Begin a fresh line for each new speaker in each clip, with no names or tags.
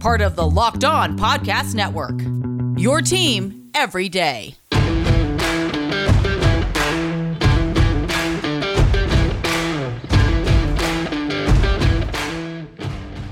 Part of the Locked On Podcast Network. Your team every day.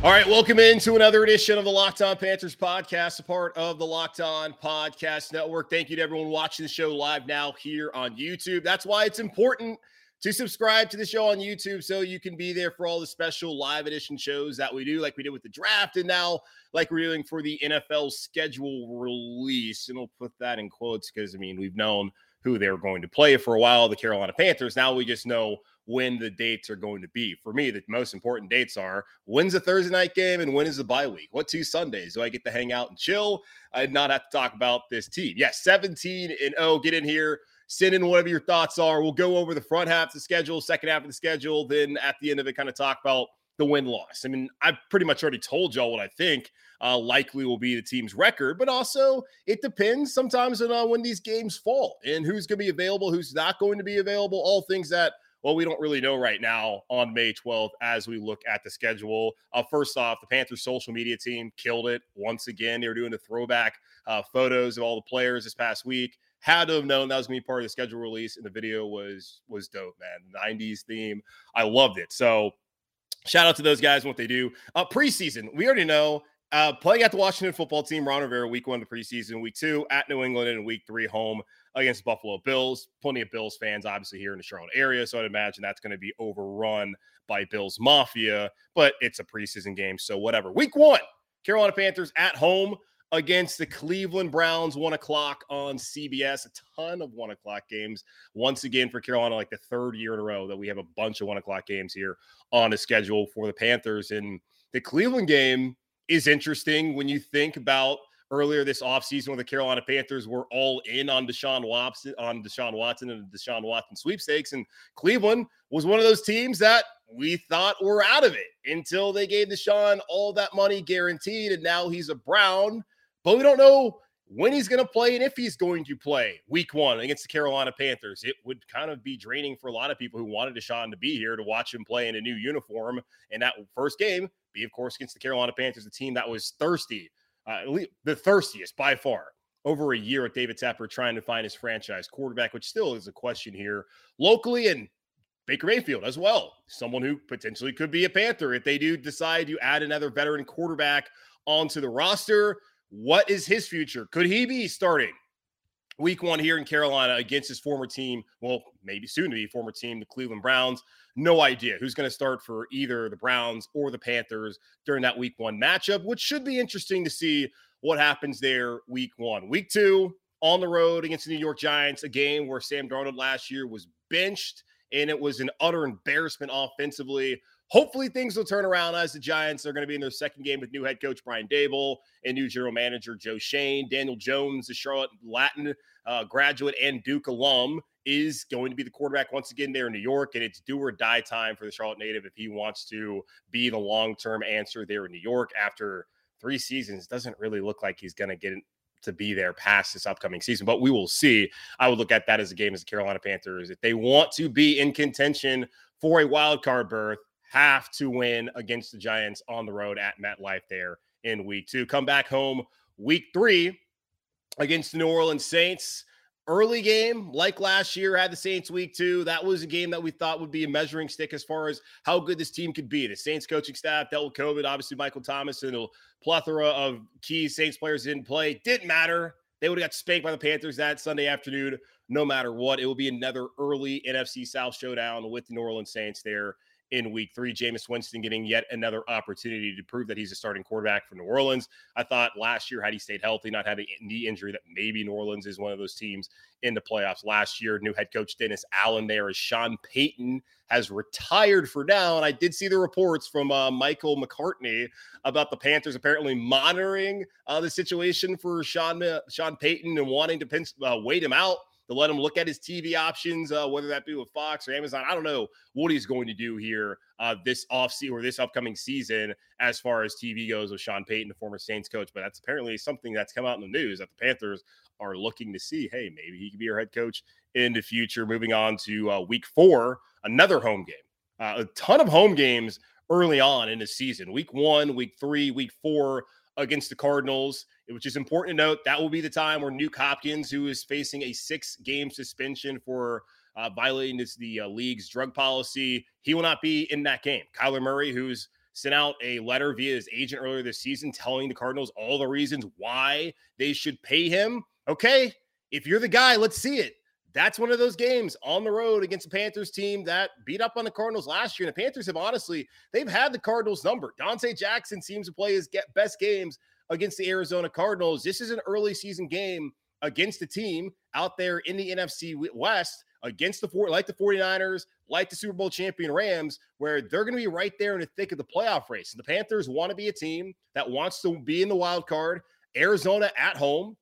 All right, welcome into another edition of the Locked On Panthers podcast, a part of the Locked On Podcast Network. Thank you to everyone watching the show live now here on YouTube. That's why it's important to subscribe to the show on YouTube so you can be there for all the special live edition shows that we do, like we did with the draft, and now like we're doing for the NFL schedule release. And we'll put that in quotes because I mean, we've known who they're going to play for a while, the Carolina Panthers. Now we just know when the dates are going to be. For me, the most important dates are when's the Thursday night game and when is the bye week? What two Sundays do I get to hang out and chill? I did not have to talk about this team. Yes, 17 and 0. Get in here, send in whatever your thoughts are. We'll go over the front half of the schedule, second half of the schedule, then at the end of it, kind of talk about the win loss. I mean, I've pretty much already told y'all what I think uh, likely will be the team's record, but also it depends sometimes on uh, when these games fall and who's going to be available, who's not going to be available, all things that well, we don't really know right now on May 12th as we look at the schedule. Uh, first off, the Panthers social media team killed it once again. They were doing the throwback uh, photos of all the players this past week. Had to have known that was to be part of the schedule release, and the video was was dope, man. 90s theme, I loved it. So, shout out to those guys and what they do. Uh, preseason, we already know uh, playing at the Washington football team, Ron Rivera, week one of the preseason, week two at New England, and week three home against Buffalo Bills. Plenty of Bills fans, obviously, here in the Charlotte area. So I'd imagine that's going to be overrun by Bills Mafia, but it's a preseason game. So whatever. Week one, Carolina Panthers at home against the Cleveland Browns, one o'clock on CBS. A ton of one o'clock games. Once again for Carolina, like the third year in a row that we have a bunch of one o'clock games here on the schedule for the Panthers. And the Cleveland game is interesting when you think about earlier this offseason when the Carolina Panthers were all in on Deshaun Watson on Deshaun Watson and the Deshaun Watson sweepstakes. And Cleveland was one of those teams that we thought were out of it until they gave Deshaun all that money guaranteed. And now he's a Brown, but we don't know when he's going to play and if he's going to play week one against the Carolina Panthers. It would kind of be draining for a lot of people who wanted Deshaun to be here to watch him play in a new uniform. And that first game be, of course, against the Carolina Panthers, a team that was thirsty uh, the thirstiest by far over a year with David Tepper trying to find his franchise quarterback, which still is a question here locally and Baker Mayfield as well, someone who potentially could be a Panther if they do decide to add another veteran quarterback onto the roster. What is his future? Could he be starting week one here in Carolina against his former team? Well, maybe soon to be former team, the Cleveland Browns no idea who's going to start for either the Browns or the Panthers during that week one matchup, which should be interesting to see what happens there week one. Week two, on the road against the New York Giants, a game where Sam Darnold last year was benched and it was an utter embarrassment offensively. Hopefully, things will turn around as the Giants are going to be in their second game with new head coach Brian Daboll and new general manager Joe Schoen. Daniel Jones, the Charlotte Latin uh, graduate and Duke alum, is going to be the quarterback once again there in New York, and it's do or die time for the Charlotte native if he wants to be the long term answer there in New York after three seasons. Doesn't really look like he's going to get to be there past this upcoming season, but we will see. I would look at that as a game as the Carolina Panthers. If they want to be in contention for a wild card berth, have to win against the Giants on the road at MetLife there in week two. Come back home week three against the New Orleans Saints early game, like last year, had the Saints week two. That was a game that we thought would be a measuring stick as far as how good this team could be. The Saints coaching staff dealt with COVID. Obviously, Michael Thomas and a plethora of key Saints players didn't play. Didn't matter. They would have got spanked by the Panthers that Sunday afternoon, no matter what. It will be another early NFC South showdown with the New Orleans Saints there in week three. Jameis Winston getting yet another opportunity to prove that he's a starting quarterback for New Orleans. I thought last year, had he stayed healthy, not having a knee injury, that maybe New Orleans is one of those teams in the playoffs. Last year, new head coach Dennis Allen there as Sean Payton has retired for now. And I did see the reports from uh, Michael McCartney about the Panthers apparently monitoring uh, the situation for Sean, uh, Sean Payton and wanting to uh, wait him out to let him look at his TV options, uh, whether that be with Fox or Amazon. I don't know what he's going to do here uh, this offseason or this upcoming season as far as TV goes with Sean Payton, the former Saints coach. But that's apparently something that's come out in the news that the Panthers are looking to see. Hey, maybe he could be our head coach in the future. Moving on to uh, week four, another home game. Uh, a ton of home games early on in the season. Week one, week three, week four against the Cardinals, which is important to note. That will be the time where Nuk Hopkins, who is facing a six game suspension for uh, violating this, the uh, league's drug policy, he will not be in that game. Kyler Murray, who's sent out a letter via his agent earlier this season telling the Cardinals all the reasons why they should pay him. Okay, if you're the guy, let's see it. That's one of those games on the road against the Panthers team that beat up on the Cardinals last year. And the Panthers have honestly, they've had the Cardinals number. Donte Jackson seems to play his best games against the Arizona Cardinals. This is an early season game against a team out there in the NFC West against the four like the 49ers, like the Super Bowl champion Rams, where they're going to be right there in the thick of the playoff race. The Panthers want to be a team that wants to be in the wild card. Arizona at home,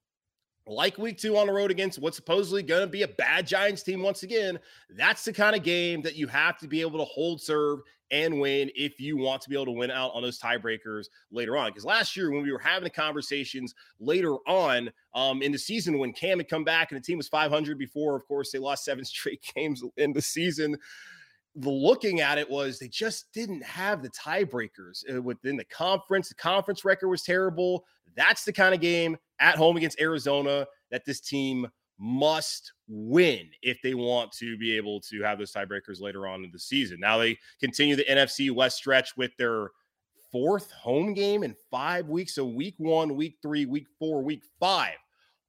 like week two on the road against what's supposedly going to be a bad Giants team once again, that's the kind of game that you have to be able to hold serve and win if you want to be able to win out on those tiebreakers later on. Because last year, when we were having the conversations later on um, in the season, when Cam had come back and the team was 500 before, of course, they lost seven straight games in the season the looking at it was they just didn't have the tiebreakers uh, within the conference. The conference record was terrible. That's the kind of game at home against Arizona that this team must win if they want to be able to have those tiebreakers later on in the season. Now they continue the NFC West stretch with their fourth home game in five weeks. So week one, week three, week four, week five,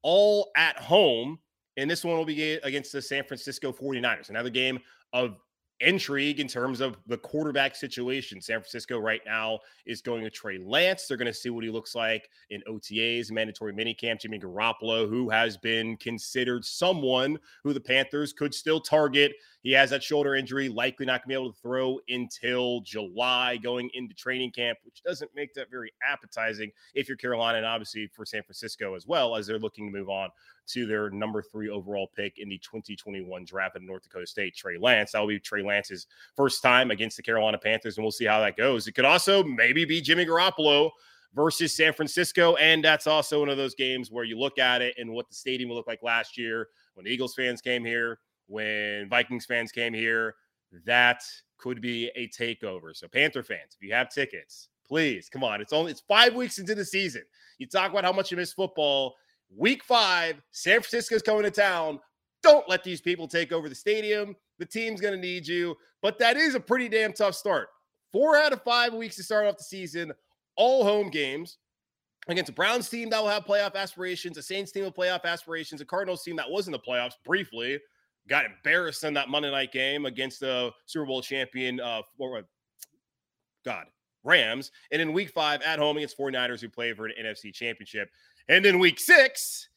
all at home. And this one will be against the San Francisco 49ers. Another game of intrigue in terms of the quarterback situation. San Francisco right now is going to Trey Lance. They're going to see what he looks like in OTAs, mandatory minicamp. Jimmy Garoppolo, who has been considered someone who the Panthers could still target. He has that shoulder injury, likely not going to be able to throw until July going into training camp, which doesn't make that very appetizing if you're Carolina and obviously for San Francisco as well, as they're looking to move on to their number three overall pick in the 2021 draft in North Dakota State, Trey Lance. That will be Trey Lance's first time against the Carolina Panthers, and we'll see how that goes. It could also maybe be Jimmy Garoppolo versus San Francisco. And that's also one of those games where you look at it and what the stadium will look like last year when the Eagles fans came here, when Vikings fans came here. That could be a takeover. So, Panther fans, if you have tickets, please come on. It's only it's five weeks into the season. You talk about how much you miss football. Week five, San Francisco's coming to town. Don't let these people take over the stadium. The team's going to need you. But that is a pretty damn tough start. Four out of five weeks to start off the season, all home games against a Browns team that will have playoff aspirations, a Saints team with playoff aspirations, a Cardinals team that was in the playoffs briefly, got embarrassed in that Monday night game against the Super Bowl champion, uh, God, Rams. And in week five at home against 49ers who play for an NFC championship. And in week six,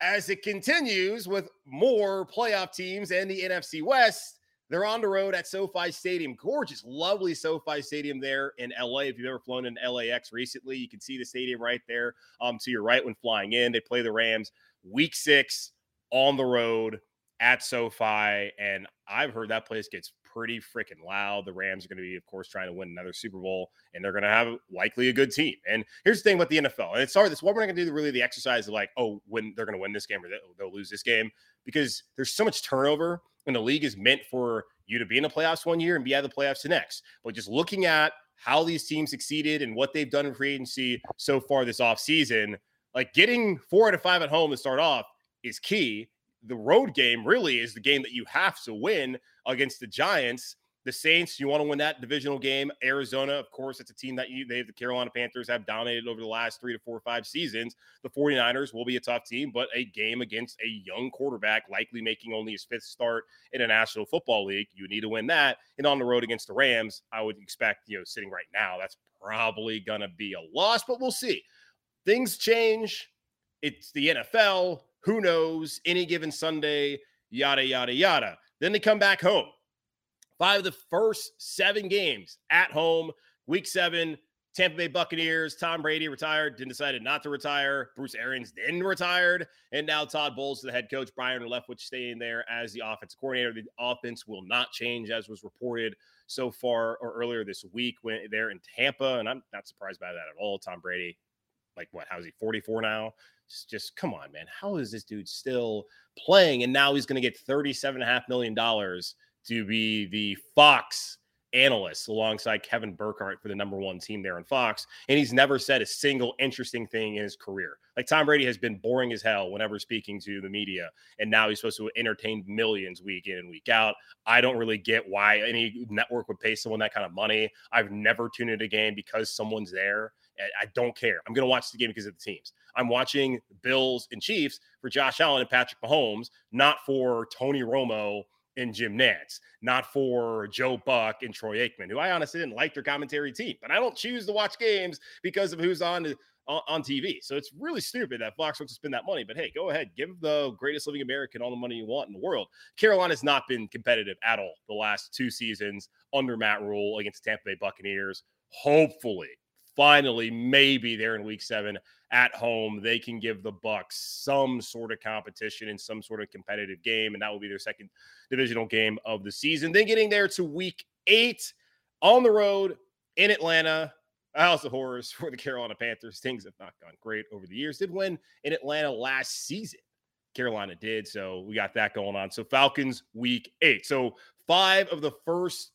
as it continues with more playoff teams and the NFC West, they're on the road at SoFi Stadium. Gorgeous, lovely SoFi Stadium there in LA. If you've ever flown in LAX recently, you can see the stadium right there um, to your right when flying in. They play the Rams week six on the road at SoFi. And I've heard that place gets pretty freaking loud. The Rams are going to be, of course, trying to win another Super Bowl, and they're going to have likely a good team. And here's the thing about the NFL, and it's sorry, this what we're not going to do really the exercise of like, oh, when they're going to win this game or they'll lose this game, because there's so much turnover, and the league is meant for you to be in the playoffs one year and be out of the playoffs the next. But just looking at how these teams succeeded and what they've done in free agency so far this offseason, like getting four out of five at home to start off is key the road game really is the game that you have to win against the Giants. The Saints, you want to win that divisional game. Arizona, of course, it's a team that you they the Carolina Panthers have dominated over the last three to four or five seasons. The 49ers will be a tough team, but a game against a young quarterback, likely making only his fifth start in a National Football League. You need to win that. And on the road against the Rams, I would expect, you know, sitting right now, that's probably gonna be a loss, but we'll see. Things change. It's the NFL. Who knows? Any given Sunday, yada, yada, yada. Then they come back home Five of the first seven games at home, week seven, Tampa Bay Buccaneers, Tom Brady retired, then decided not to retire. Bruce Arians then retired. And now Todd Bowles, the head coach, Byron Leftwich staying there as the offensive coordinator. The offense will not change, as was reported so far or earlier this week when they're in Tampa. And I'm not surprised by that at all. Tom Brady, like what, how's he 44 now? Just, just come on, man. How is this dude still playing? And now he's going to get $37.5 million to be the Fox analyst alongside Kevin Burkhardt for the number one team there in Fox. And he's never said a single interesting thing in his career. Like Tom Brady has been boring as hell whenever speaking to the media. And now he's supposed to entertain millions week in and week out. I don't really get why any network would pay someone that kind of money. I've never tuned in a game because someone's there. I don't care. I'm going to watch the game because of the teams. I'm watching Bills and Chiefs for Josh Allen and Patrick Mahomes, not for Tony Romo and Jim Nantz, not for Joe Buck and Troy Aikman, who I honestly didn't like their commentary team. But I don't choose to watch games because of who's on on TV. So it's really stupid that Fox wants to spend that money. But hey, go ahead, give the greatest living American all the money you want in the world. Carolina's not been competitive at all the last two seasons under Matt Rhule against Tampa Bay Buccaneers. Hopefully, finally, maybe they're in week seven at home, they can give the Bucks some sort of competition in some sort of competitive game, and that will be their second divisional game of the season. Then getting there to week eight on the road in Atlanta. A house of horrors for the Carolina Panthers. Things have not gone great over the years. Did win in Atlanta last season. Carolina did. So we got that going on. So Falcons week eight. So five of the first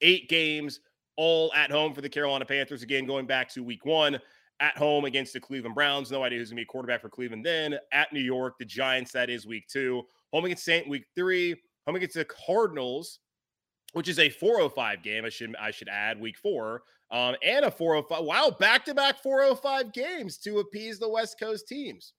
eight games all at home for the Carolina Panthers. Again, going back to week one at home against the Cleveland Browns. No idea who's going to be quarterback for Cleveland. Then at New York, the Giants, that is week two. Home against Saint week three. Home against the Cardinals, which is a 405 game. I should I should add week four. Um, and a 405. Wow, back-to-back 405 games to appease the West Coast teams.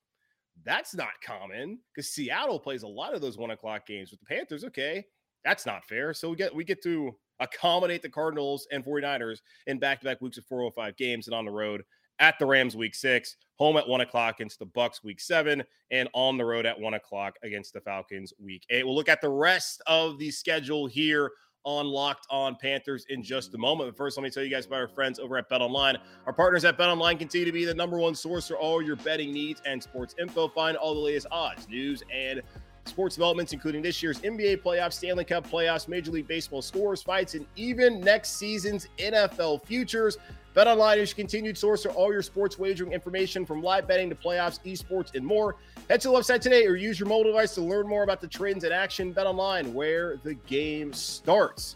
That's not common because Seattle plays a lot of those one o'clock games with the Panthers. Okay, that's not fair. So we get we get to accommodate the Cardinals and 49ers in back-to-back weeks of 405 games and on the road at the Rams week six, home at one o'clock against the Bucks week seven, and on the road at one o'clock against the Falcons week eight. We'll look at the rest of the schedule here on Locked On Panthers in just a moment. But first, let me tell you guys about our friends over at Bet Online. Our partners at Bet Online continue to be the number one source for all your betting needs and sports info. Find all the latest odds, news, and sports developments, including this year's NBA playoffs, Stanley Cup playoffs, Major League Baseball scores, fights, and even next season's NFL futures. BetOnline is your continued source for all your sports wagering information from live betting to playoffs, esports, and more. Head to the website today or use your mobile device to learn more about the trends in action. BetOnline, where the game starts.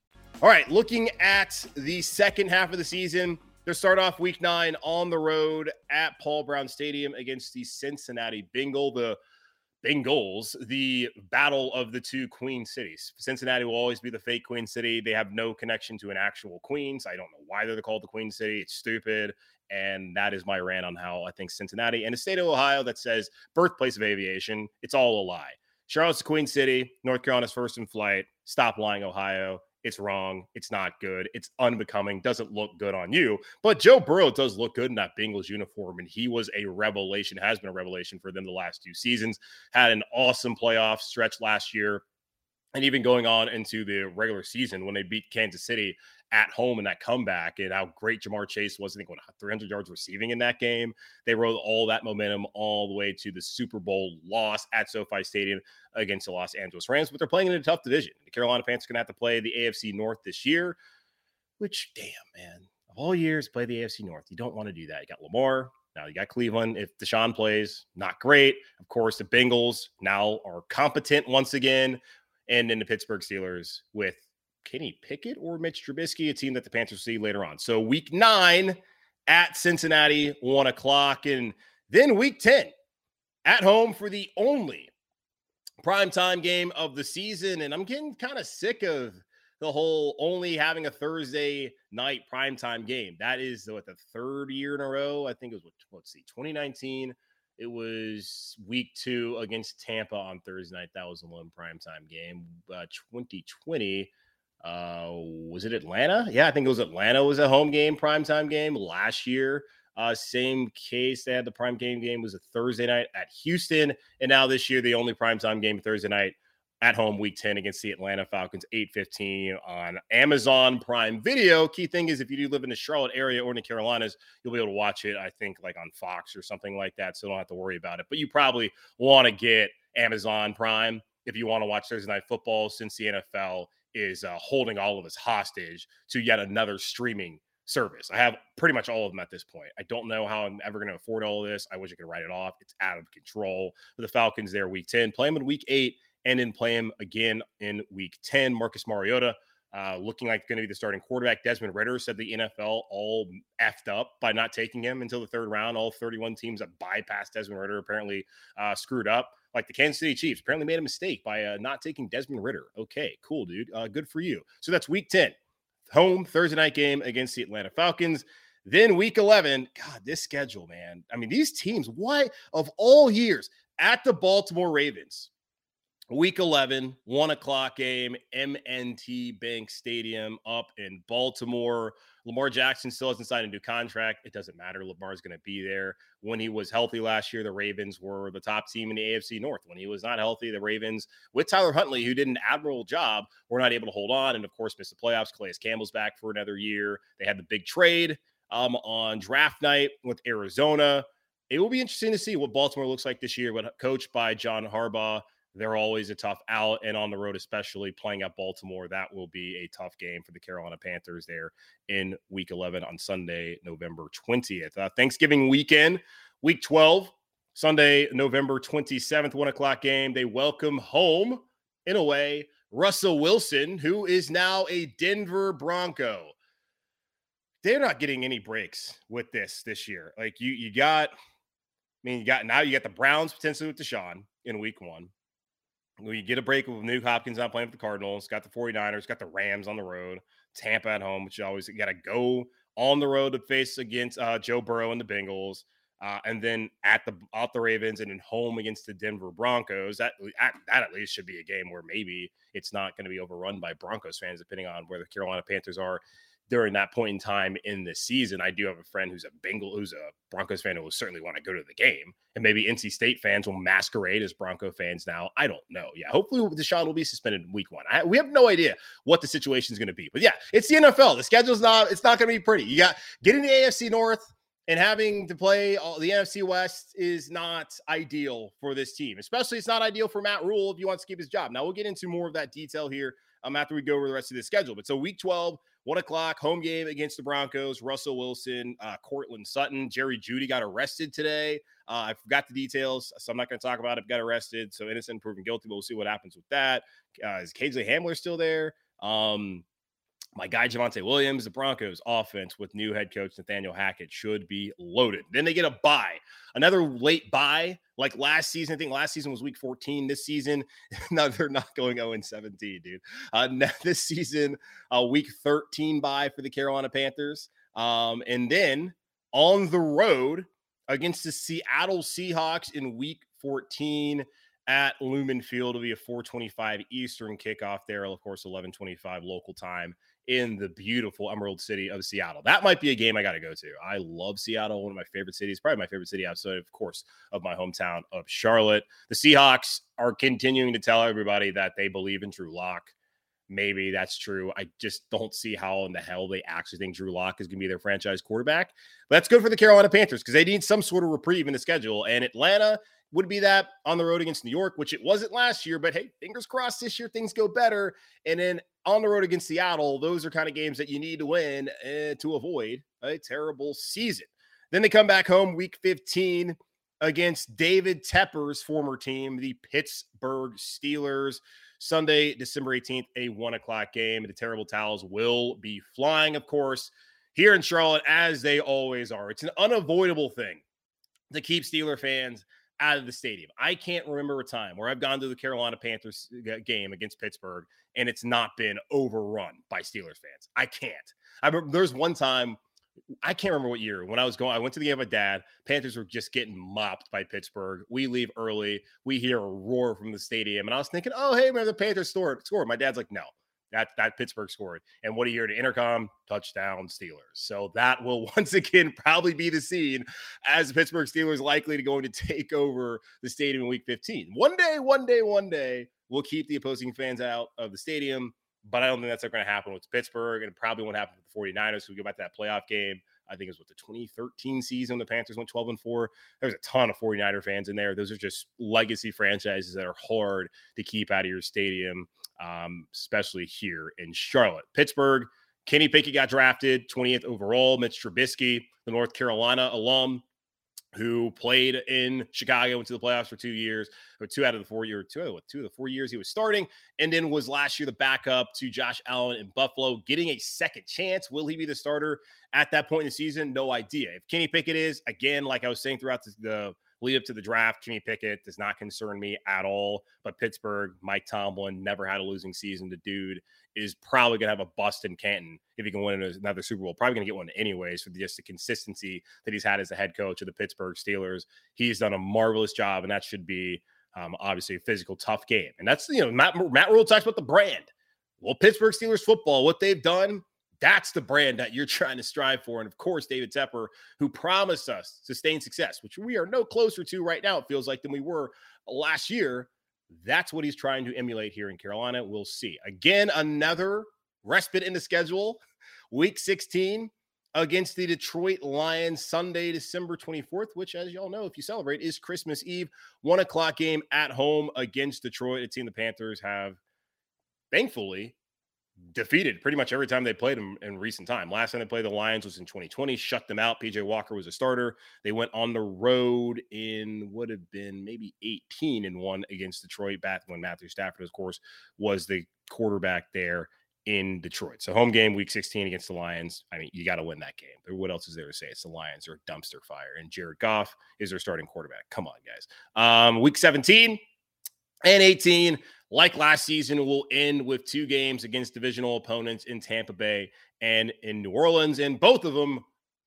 All right, looking at the second half of the season, they start off week nine on the road at Paul Brown Stadium against the Cincinnati Bengal. The Bengals, the battle of the two queen cities. Cincinnati will always be the fake queen city. They have no connection to an actual queen. So I don't know why they're called the queen city. It's stupid. And that is my rant on how I think Cincinnati and the state of Ohio that says birthplace of aviation, it's all a lie. Charlotte's the queen city. North Carolina's first in flight. Stop lying, Ohio. It's wrong. It's not good. It's unbecoming. Doesn't look good on you. But Joe Burrow does look good in that Bengals uniform. And he was a revelation, has been a revelation for them the last two seasons. Had an awesome playoff stretch last year. And even going on into the regular season when they beat Kansas City at home in that comeback and how great Ja'Marr Chase was. I think what 300 yards receiving in that game. They rode all that momentum all the way to the Super Bowl loss at SoFi Stadium against the Los Angeles Rams. But they're playing in a tough division. The Carolina Panthers are going to have to play the AFC North this year, which damn man, of all years play the AFC North. You don't want to do that. You got Lamar. Now you got Cleveland. If Deshaun plays, not great. Of course, the Bengals now are competent once again. And then the Pittsburgh Steelers with Kenny Pickett or Mitch Trubisky, a team that the Panthers see later on. So week nine at Cincinnati, one o'clock. And then week 10 at home for the only primetime game of the season. And I'm getting kind of sick of the whole only having a Thursday night primetime game. That is what the third year in a row. I think it was what let's see, 2019. It was week two against Tampa on Thursday night. That was a lone primetime game. Uh, 2020 uh, was it Atlanta? Yeah, I think it was Atlanta was a home game, primetime game last year. Uh, same case. They had the prime game game was a Thursday night at Houston, and now this year the only primetime game Thursday night at home week 10 against the Atlanta Falcons 8:15 on Amazon Prime Video. Key thing is if you do live in the Charlotte area or in the Carolinas, you'll be able to watch it I think like on Fox or something like that, so don't have to worry about it. But you probably want to get Amazon Prime if you want to watch Thursday night football since the NFL is uh, holding all of us hostage to yet another streaming service. I have pretty much all of them at this point. I don't know how I'm ever going to afford all of this. I wish I could write it off. It's out of control. For the Falcons, there week 10, play them in week eight, and then play them again in week 10. Marcus Mariota. Uh, looking like going to be the starting quarterback. Desmond Ridder said the NFL all effed up by not taking him until the third round. All 31 teams that bypassed Desmond Ridder apparently uh, screwed up like the Kansas City Chiefs apparently made a mistake by uh, not taking Desmond Ridder. Okay, cool, dude. Uh, good for you. So that's week 10, home Thursday night game against the Atlanta Falcons. Then week 11, God, this schedule, man. I mean, these teams, why of all years at the Baltimore Ravens, week 11, one o'clock game, M&T Bank Stadium up in Baltimore. Lamar Jackson still hasn't signed a new contract. It doesn't matter. Lamar's going to be there. When he was healthy last year, the Ravens were the top team in the AFC North. When he was not healthy, the Ravens, with Tyler Huntley, who did an admirable job, were not able to hold on. And of course, missed the playoffs. Calais Campbell's back for another year. They had the big trade um, on draft night with Arizona. It will be interesting to see what Baltimore looks like this year, but coached by John Harbaugh. They're always a tough out, and on the road, especially playing at Baltimore, that will be a tough game for the Carolina Panthers there in Week 11 on Sunday, November 20th. Uh, Thanksgiving weekend, Week 12, Sunday, November 27th, one o'clock game. They welcome home, in a way, Russell Wilson, who is now a Denver Bronco. They're not getting any breaks with this this year. Like you, you got. I mean, you got now you got the Browns potentially with Deshaun in week one. We get a break with Nuk Hopkins not playing with the Cardinals. Got the 49ers, got the Rams on the road, Tampa at home, which you always got to go on the road to face against uh, Joe Burrow and the Bengals. Uh, and then at the out the Ravens and then home against the Denver Broncos. That that at least should be a game where maybe it's not going to be overrun by Broncos fans, depending on where the Carolina Panthers are during that point in time in the season. I do have a friend who's a Bengal, who's a Broncos fan who will certainly want to go to the game. And maybe NC State fans will masquerade as Bronco fans now. I don't know. Yeah, hopefully Deshaun will be suspended in week one. I, we have no idea what the situation is going to be. But yeah, it's the NFL. The schedule's not, it's not going to be pretty. You got getting the AFC North and having to play all, the NFC West is not ideal for this team. Especially, it's not ideal for Matt Rhule if he wants to keep his job. Now we'll get into more of that detail here um, after we go over the rest of the schedule. But so week 12, one o'clock home game against the Broncos. Russell Wilson, uh, Courtland Sutton, Jerry Jeudy got arrested today. Uh, I forgot the details, so I'm not going to talk about it. Got arrested, so innocent proven guilty. But we'll see what happens with that. Uh, is Kingsley Hamler still there? Um, my guy Javonte Williams, the Broncos offense with new head coach Nathaniel Hackett should be loaded. Then they get a bye, another late bye like last season. I think last season was week 14. This season, no, they're not going 0 17, dude. Uh, this season, uh, week 13 bye for the Carolina Panthers. Um, and then on the road against the Seattle Seahawks in week 14 at Lumen Field. It'll be a 425 Eastern kickoff there. Of course, 1125 local time in the beautiful Emerald City of Seattle. That might be a game I got to go to. I love Seattle, one of my favorite cities, probably my favorite city outside, of course, of my hometown of Charlotte. The Seahawks are continuing to tell everybody that they believe in Drew Lock. Maybe that's true. I just don't see how in the hell they actually think Drew Lock is going to be their franchise quarterback. But that's good for the Carolina Panthers because they need some sort of reprieve in the schedule. And Atlanta would be that on the road against New York, which it wasn't last year. But hey, fingers crossed this year things go better. And then on the road against Seattle, those are kind of games that you need to win uh, to avoid a terrible season. Then they come back home week 15 against David Tepper's former team, the Pittsburgh Steelers. Sunday, December 18th, a one o'clock game. The Terrible Towels will be flying, of course, here in Charlotte, as they always are. It's an unavoidable thing to keep Steeler fans out of the stadium. I can't remember a time where I've gone to the Carolina Panthers uh, game against Pittsburgh and it's not been overrun by Steelers fans. I can't. I remember there's one time I can't remember what year when I was going. I went to the game with dad. Panthers were just getting mopped by Pittsburgh. We leave early. We hear a roar from the stadium, and I was thinking, "Oh, hey, man, the Panthers scored." Scored. My dad's like, "No, that that Pittsburgh scored." And what you hear to intercom? Touchdown Steelers. So that will once again probably be the scene as the Pittsburgh Steelers likely to going to take over the stadium in Week 15. One day, one day, one day, we'll keep the opposing fans out of the stadium but I don't think that's ever going to happen with Pittsburgh, and it probably won't happen with the 49ers. So we go back to that playoff game. I think it was with the 2013 season. The Panthers went 12 and 4. There's a ton of 49er fans in there. Those are just legacy franchises that are hard to keep out of your stadium, um, especially here in Charlotte. Pittsburgh, Kenny Pickett got drafted 20th overall. Mitch Trubisky, the North Carolina alum, who played in Chicago, went to the playoffs for two years, or two out of the four year, two two of the four years he was starting, and then was last year the backup to Josh Allen in Buffalo, getting a second chance. Will he be the starter at that point in the season? No idea. If Kenny Pickett is, again, like I was saying throughout the, the lead up to the draft, Kenny Pickett does not concern me at all. But Pittsburgh, Mike Tomlin never had a losing season. The dude is probably going to have a bust in Canton if he can win another Super Bowl. Probably going to get one anyways for just the consistency that he's had as the head coach of the Pittsburgh Steelers. He's done a marvelous job, and that should be um, obviously a physical, tough game. And that's, you know, Matt, Matt Rhule talks about the brand. Well, Pittsburgh Steelers football, what they've done, that's the brand that you're trying to strive for. And of course, David Tepper, who promised us sustained success, which we are no closer to right now, it feels like, than we were last year. That's what he's trying to emulate here in Carolina. We'll see. Again, another respite in the schedule. Week 16 against the Detroit Lions, Sunday, December 24th, which, as y'all know, if you celebrate, is Christmas Eve. One o'clock game at home against Detroit. A team the Panthers have, thankfully, defeated pretty much every time they played them in recent time. Last time they played the Lions was in 2020, shut them out. PJ Walker was a starter. They went on the road in would have been maybe 18 and one against Detroit back when Matthew Stafford, of course, was the quarterback there in Detroit. So home game week 16 against the Lions. I mean, you got to win that game. What else is there to say? It's the Lions a dumpster fire. And Jared Goff is their starting quarterback. Come on, guys. Um, week 17 and 18 like last season, will end with two games against divisional opponents in Tampa Bay and in New Orleans, and both of them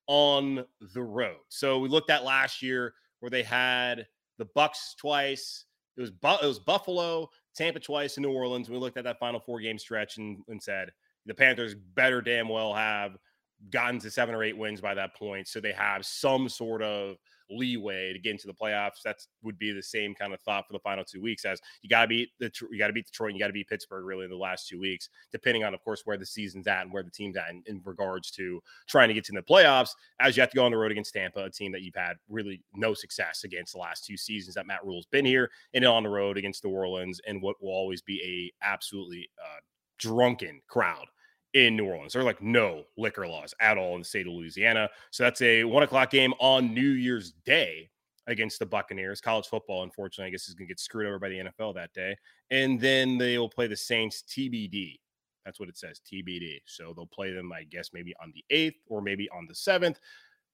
on the road. So we looked at last year where they had the Bucks twice. It was Bu- it was Buffalo, Tampa twice, and New Orleans. We looked at that final four game stretch and, and said the Panthers better damn well have gotten to seven or eight wins by that point, so they have some sort of leeway to get into the playoffs. That would be the same kind of thought for the final two weeks. As you got to beat the you got to beat Detroit, and you got to beat Pittsburgh really in the last two weeks, depending on, of course, where the season's at and where the team's at in, in regards to trying to get to the playoffs. As you have to go on the road against Tampa, a team that you've had really no success against the last two seasons that Matt Rhule's been here, and on the road against New Orleans, and what will always be a absolutely uh, drunken crowd in New Orleans. There are like no liquor laws at all in the state of Louisiana. So that's a one o'clock game on New Year's Day against the Buccaneers. College football, unfortunately, I guess is going to get screwed over by the NFL that day. And then they will play the Saints TBD. That's what it says TBD. So they'll play them, I guess, maybe on the 8th or maybe on the 7th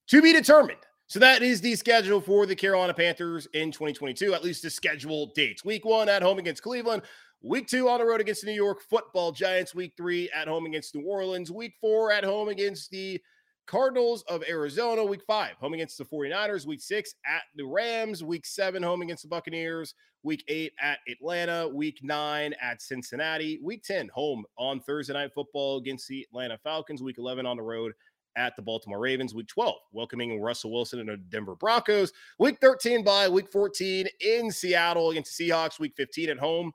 to be determined. So that is the schedule for the Carolina Panthers in 2022, at least the schedule dates. Week one at home against Cleveland. Week two on the road against the New York football Giants. Week three at home against New Orleans. Week four at home against the Cardinals of Arizona. Week five, home against the 49ers. Week six at the Rams. Week seven, home against the Buccaneers. Week eight at Atlanta. Week nine at Cincinnati. Week 10, home on Thursday night football against the Atlanta Falcons. Week 11 on the road at the Baltimore Ravens. Week 12, welcoming Russell Wilson and the Denver Broncos. Week 13 by week 14 in Seattle against the Seahawks. Week 15 at home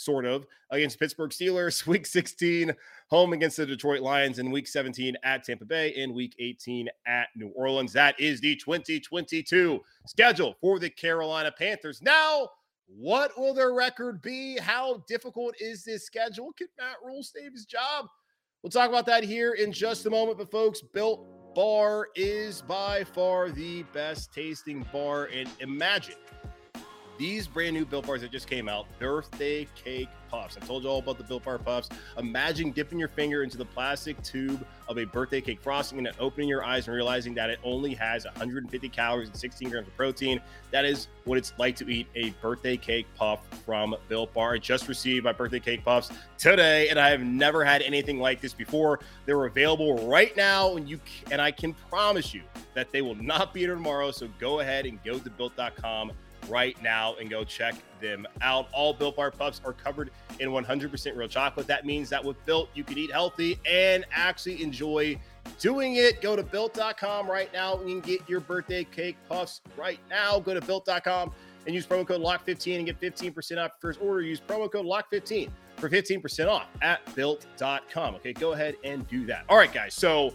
sort of, against Pittsburgh Steelers, week 16, home against the Detroit Lions, in week 17 at Tampa Bay, in week 18 at New Orleans. That is the 2022 schedule for the Carolina Panthers. Now, what will their record be? How difficult is this schedule? Can Matt Rhule save his job? We'll talk about that here in just a moment. But, folks, Built Bar is by far the best tasting bar. And imagine these brand new Built Bars that just came out, birthday cake puffs. I told you all about the Built Bar puffs. Imagine dipping your finger into the plastic tube of a birthday cake frosting and then opening your eyes and realizing that it only has 150 calories and 16 grams of protein. That is what it's like to eat a birthday cake puff from Built Bar. I just received my birthday cake puffs today, and I have never had anything like this before. They're available right now, and you and I can promise you that they will not be here tomorrow. So go ahead and go to built.com right now and go check them out. All Built Bar Puffs are covered in 100% real chocolate. That means that with Built, you can eat healthy and actually enjoy doing it. Go to built.com right now and you can get your birthday cake puffs right now. Go to built.com and use promo code LOCK15 and get 15% off your first order. Use promo code LOCK15 for 15% off at built.com. Okay, go ahead and do that. All right, guys. So,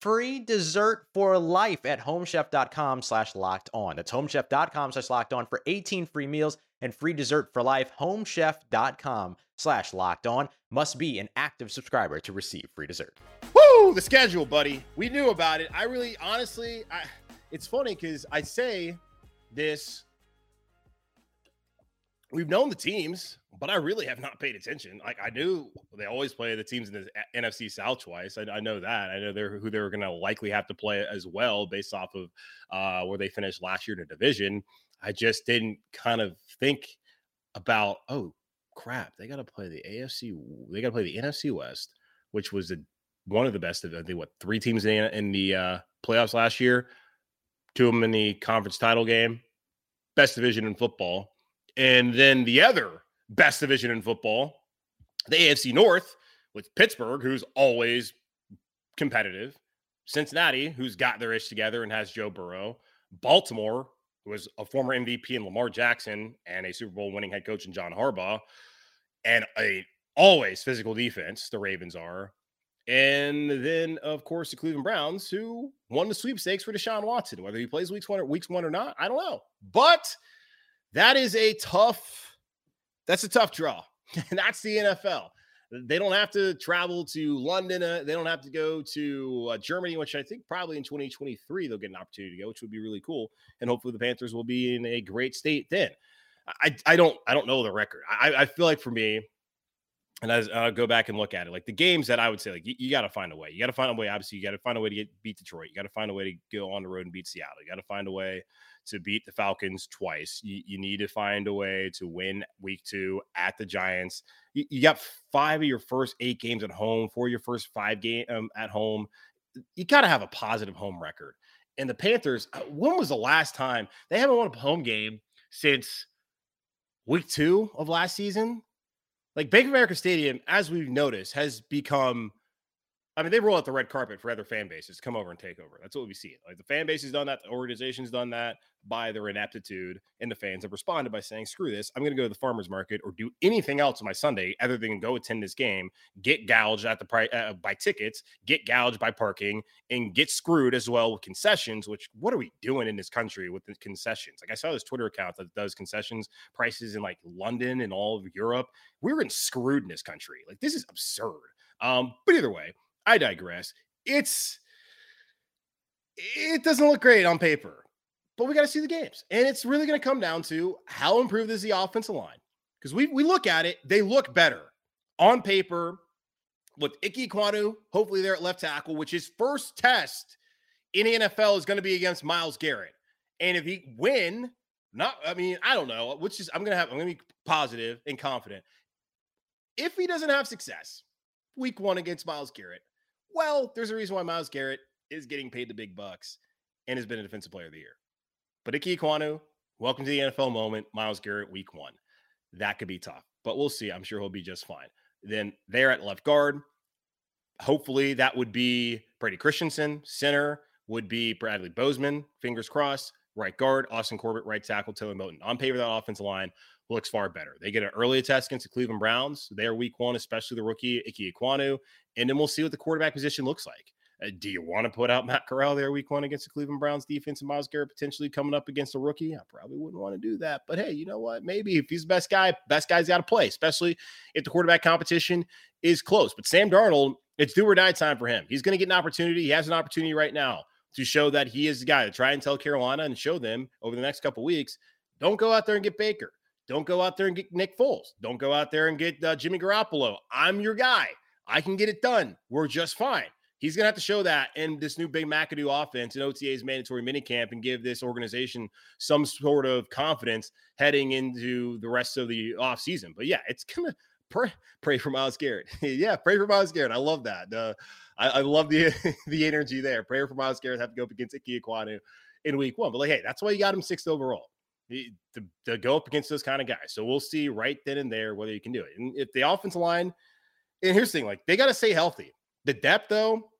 free dessert for life at homechef.com slash locked on. That's homechef.com slash locked on for 18 free meals and free dessert for life. Homechef.com slash locked on must be an active subscriber to receive free dessert.
Woo! The schedule, buddy. We knew about it. I really, honestly, I, it's funny because I say this. We've known the teams, but I really have not paid attention. Like I knew they always play the teams in the NFC South twice. I, I know that. I know they're who they're going to likely have to play as well, based off of uh, where they finished last year in the division. I just didn't kind of think about, oh crap, they got to play the AFC. They got to play the NFC West, which was the one of the best of I think what three teams in, in the uh, playoffs last year. Two of them in the conference title game, best division in football, and then the other best division in football, the AFC North, with Pittsburgh, who's always competitive, Cincinnati, who's got their ish together and has Joe Burrow, Baltimore, who was a former MVP in Lamar Jackson and a Super Bowl winning head coach in John Harbaugh, and a always physical defense, the Ravens are. And then, of course, the Cleveland Browns, who won the sweepstakes for Deshaun Watson. Whether he plays weeks one or weeks one or not, I don't know. But that is a tough, that's a tough draw. and that's the NFL. They don't have to travel to London. Uh, they don't have to go to uh, Germany, which I think probably in 2023 they'll get an opportunity to go, which would be really cool. And hopefully the Panthers will be in a great state then. I, I don't I don't know the record. I, I feel like for me, and as I go back and look at it, like the games that I would say, like you, you got to find a way. You got to find a way. Obviously, you got to find a way to get beat Detroit. You got to find a way to go on the road and beat Seattle. You got to find a way to beat the Falcons twice. You, you, need to find a way to win week two at the Giants. You, you, got five of your first eight games at home, four of your first five game um, at home. You got to have a positive home record. And the Panthers, uh, when was the last time they haven't won a home game since week two of last season? like Bank of America Stadium, as we've noticed, has become. I mean, they roll out the red carpet for other fan bases come over and take over. That's what we see. Like the fan base has done that, the organization's done that by their inaptitude, and the fans have responded by saying, "Screw this! I'm going to go to the farmers market or do anything else on my Sunday other than go attend this game, get gouged at the price uh, by tickets, get gouged by parking, and get screwed as well with concessions. Which what are we doing in this country with the concessions? Like I saw this Twitter account that does concessions prices in like London and all of Europe. We're in screwed in this country. Like this is absurd. Um, but either way, I digress. It's it doesn't look great on paper but we got to see the games. And it's really going to come down to how improved is the offensive line. Because we, we look at it, they look better on paper with Ike Ekwonu, hopefully there at left tackle, which his first test in the NFL is going to be against Myles Garrett. And if he win, not, I mean, I don't know, which is, I'm going to have, I'm going to be positive and confident. If he doesn't have success week one against Myles Garrett, well, there's a reason why Myles Garrett is getting paid the big bucks and has been a defensive player of the year. But Ike Ekwonu, welcome to the NFL moment. Myles Garrett, week one. That could be tough, but we'll see. I'm sure he'll be just fine. Then there at left guard, hopefully that would be Brady Christensen. Center would be Bradley Bozeman. Fingers crossed. Right guard, Austin Corbett. Right tackle, Taylor Moton. On paper, that offensive line looks far better. They get an early test against the Cleveland Browns. They are week one, especially the rookie Ike Ekwonu. And then we'll see what the quarterback position looks like. Uh, do you want to put out Matt Corral there week one against the Cleveland Browns defense and Myles Garrett potentially coming up against a rookie? I probably wouldn't want to do that. But hey, you know what? Maybe if he's the best guy, best guy's got to play, especially if the quarterback competition is close. But Sam Darnold, it's do or die time for him. He's going to get an opportunity. He has an opportunity right now to show that he is the guy to try and tell Carolina and show them over the next couple weeks. Don't go out there and get Baker. Don't go out there and get Nick Foles. Don't go out there and get uh, Jimmy Garoppolo. I'm your guy. I can get it done. We're just fine. He's going to have to show that in this new Ben McAdoo offense and OTA's mandatory minicamp and give this organization some sort of confidence heading into the rest of the offseason. But yeah, it's going to pray, pray for Myles Garrett. yeah, pray for Myles Garrett. I love that. Uh, I, I, love the the energy there. Pray for Myles Garrett have to go up against Ike Ekwonu in week one. But like, hey, that's why you got him sixth overall. To, to go up against those kind of guys. So we'll see right then and there whether you can do it. And if the offensive line, and here's the thing, like they got to stay healthy. The depth, though,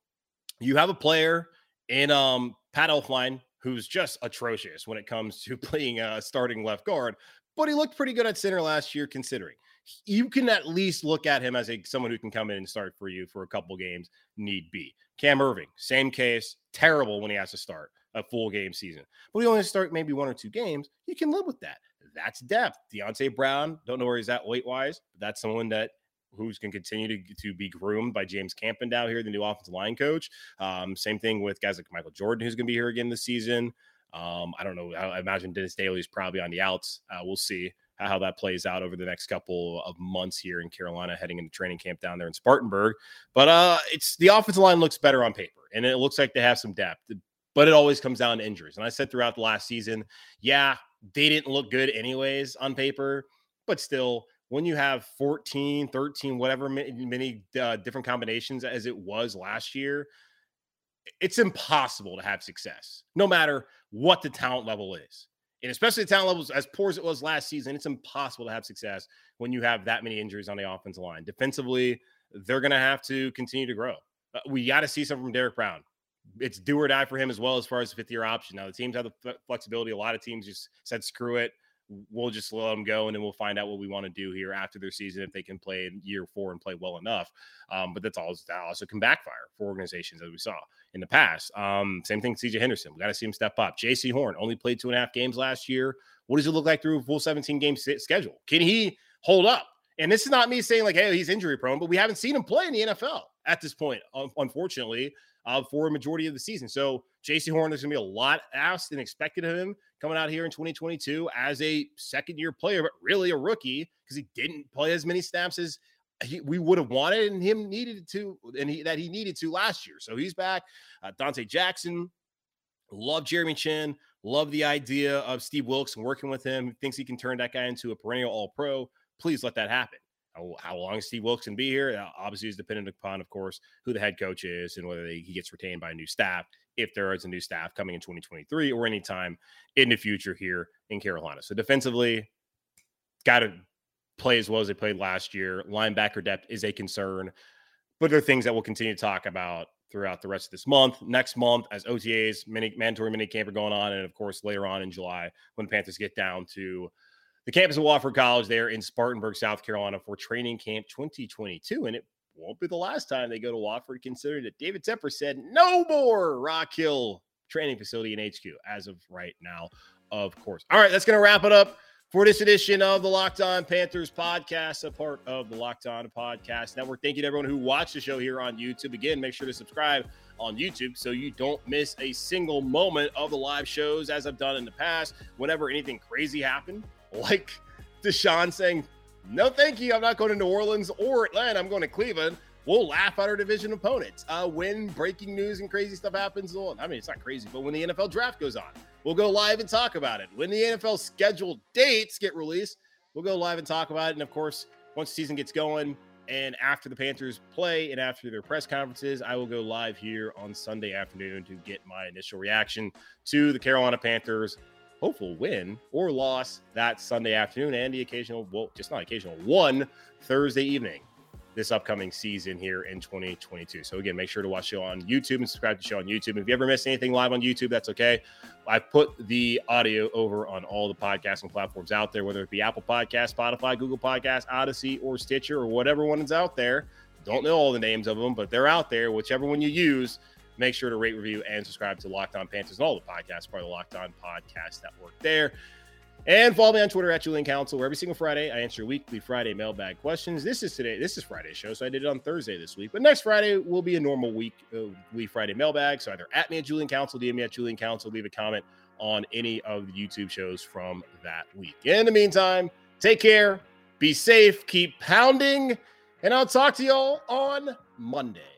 you have a player in um, Pat Elflein who's just atrocious when it comes to playing a starting left guard, but he looked pretty good at center last year, considering. You can at least look at him as a someone who can come in and start for you for a couple games, need be. Cam Erving, same case, terrible when he has to start a full game season. But he only start maybe one or two games. You can live with that. That's depth. Deonte Brown, don't know where he's at weight wise, but that's someone that who's going to continue to, to be groomed by James Campendow here, the new offensive line coach. Um, same thing with guys like Michael Jordan, who's going to be here again this season. Um, I don't know. I, imagine Dennis Daly is probably on the outs. Uh, we'll see how that plays out over the next couple of months here in Carolina, heading into training camp down there in Spartanburg. But uh, it's the offensive line looks better on paper, and it looks like they have some depth. But it always comes down to injuries. And I said throughout the last season, yeah, they didn't look good anyways on paper, but still, when you have 14, 13, whatever many uh, different combinations as it was last year, it's impossible to have success, no matter what the talent level is. And especially the talent levels as poor as it was last season, it's impossible to have success when you have that many injuries on the offensive line. Defensively, they're going to have to continue to grow. Uh, we got to see something from Derrick Brown. It's do or die for him as well as far as the fifth year option. Now, the teams have the flexibility. A lot of teams just said, screw it we'll just let them go and then we'll find out what we want to do here after their season if they can play in year four and play well enough. Um, but that's also that also can backfire for organizations as we saw in the past. Um, same thing, CJ Henderson. We got to see him step up. Jaycee Horn only played two and a half games last year. What does it look like through a full 17 game schedule? Can he hold up? And this is not me saying like, hey, he's injury prone, but we haven't seen him play in the NFL at this point, unfortunately uh, for a majority of the season. So Jaycee Horn, there's going to be a lot asked and expected of him coming out here in 2022 as a second year player, but really a rookie because he didn't play as many snaps as he, we would have wanted and him needed to, and he, that he needed to last year. So he's back. Uh, Donte Jackson, love Jeremy Chinn, love the idea of Steve Wilks and working with him. Thinks he can turn that guy into a perennial All Pro. Please let that happen. How, long Steve Wilks can be here uh, obviously is dependent upon, of course, who the head coach is and whether they, he gets retained by a new staff, if there is a new staff coming in 2023 or anytime in the future here in Carolina. So defensively, got to play as well as they played last year. Linebacker depth is a concern, but there are things that we'll continue to talk about throughout the rest of this month, next month, as OTAs, mini mandatory mini camp are going on, and of course later on in July when the Panthers get down to the campus of Wofford College there in Spartanburg, South Carolina for training camp 2022. And it won't be the last time they go to Wofford, considering that David Tepper said no more Rock Hill training facility in HQ as of right now, of course. All right, that's going to wrap it up for this edition of the Locked On Panthers podcast, a part of the Locked On Podcast Network. Thank you to everyone who watched the show here on YouTube. Again, make sure to subscribe on YouTube so you don't miss a single moment of the live shows as I've done in the past. Whenever anything crazy happened, like Deshaun saying, No, thank you. I'm not going to New Orleans or Atlanta. I'm going to Cleveland. We'll laugh at our division opponents. Uh, when breaking news and crazy stuff happens, well, I mean, it's not crazy, but when the NFL draft goes on, we'll go live and talk about it. When the NFL scheduled dates get released, we'll go live and talk about it. And of course, once the season gets going, and after the Panthers play and after their press conferences, I will go live here on Sunday afternoon to get my initial reaction to the Carolina Panthers hopeful win or loss that Sunday afternoon and the occasional, well, just not occasional, one Thursday evening this upcoming season here in 2022. So again, make sure to watch the show on YouTube and subscribe to the show on YouTube. If you ever miss anything live on YouTube, that's okay. I put the audio over on all the podcasting platforms out there, whether it be Apple Podcast, Spotify, Google Podcast, Odyssey, or Stitcher, or whatever one is out there. Don't know all the names of them, but they're out there. Whichever one you use, make sure to rate, review, and subscribe to Locked On Panthers and all the podcasts, part of the Locked On Podcast Network there. And follow me on Twitter at Julian Council, where every single Friday I answer weekly Friday mailbag questions. This is today. This is Friday's show, so I did it on Thursday this week. But next Friday will be a normal week, uh, week Friday mailbag. So either at me at Julian Council, DM me at Julian Council, leave a comment on any of the YouTube shows from that week. In the meantime, take care, be safe, keep pounding, and I'll talk to y'all on Monday.